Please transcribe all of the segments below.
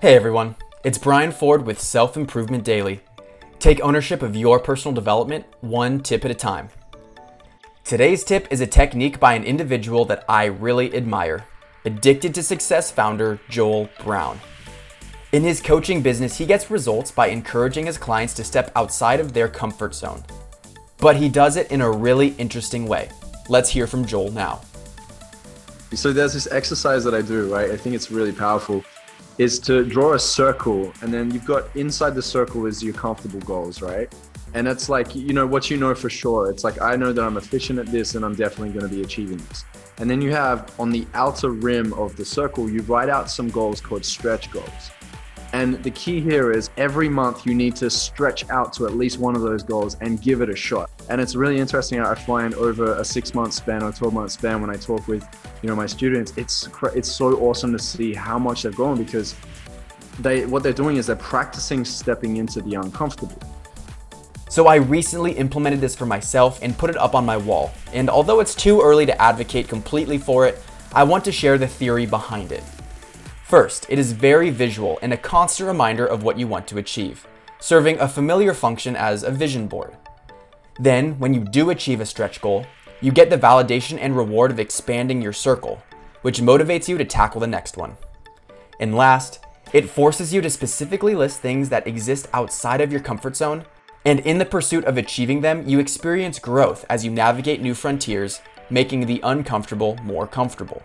Hey everyone, it's Brian Ford with Self Improvement Daily. Take ownership of your personal development one tip at a time. Today's tip is a technique by an individual that I really admire Addicted to Success founder Joel Brown. In his coaching business, he gets results by encouraging his clients to step outside of their comfort zone. But he does it in a really interesting way. Let's hear from Joel now. So there's this exercise that I do, right? I think it's really powerful. Is to draw a circle, and then you've got inside the circle is your comfortable goals, right? And it's like, you know, what you know for sure. It's like, I know that I'm efficient at this and I'm definitely going to be achieving this. And then you have on the outer rim of the circle, you write out some goals called stretch goals. And the key here is every month you need to stretch out to at least one of those goals and give it a shot. And it's really interesting. I find over a six month span or 12 month span when I talk with, you know, my students, it's, it's so awesome to see how much they've grown because they, what they're doing is they're practicing stepping into the uncomfortable. So I recently implemented this for myself and put it up on my wall. And although it's too early to advocate completely for it, I want to share the theory behind it. First, it is very visual and a constant reminder of what you want to achieve, serving a familiar function as a vision board. Then, when you do achieve a stretch goal, you get the validation and reward of expanding your circle, which motivates you to tackle the next one. And last, it forces you to specifically list things that exist outside of your comfort zone, and in the pursuit of achieving them, you experience growth as you navigate new frontiers, making the uncomfortable more comfortable.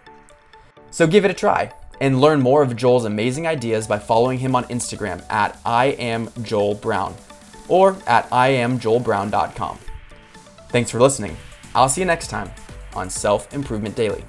So give it a try and learn more of Joel's amazing ideas by following him on Instagram at I am Joel Brown or at IamJoelBrown.com. Thanks for listening. I'll see you next time on Self Improvement Daily.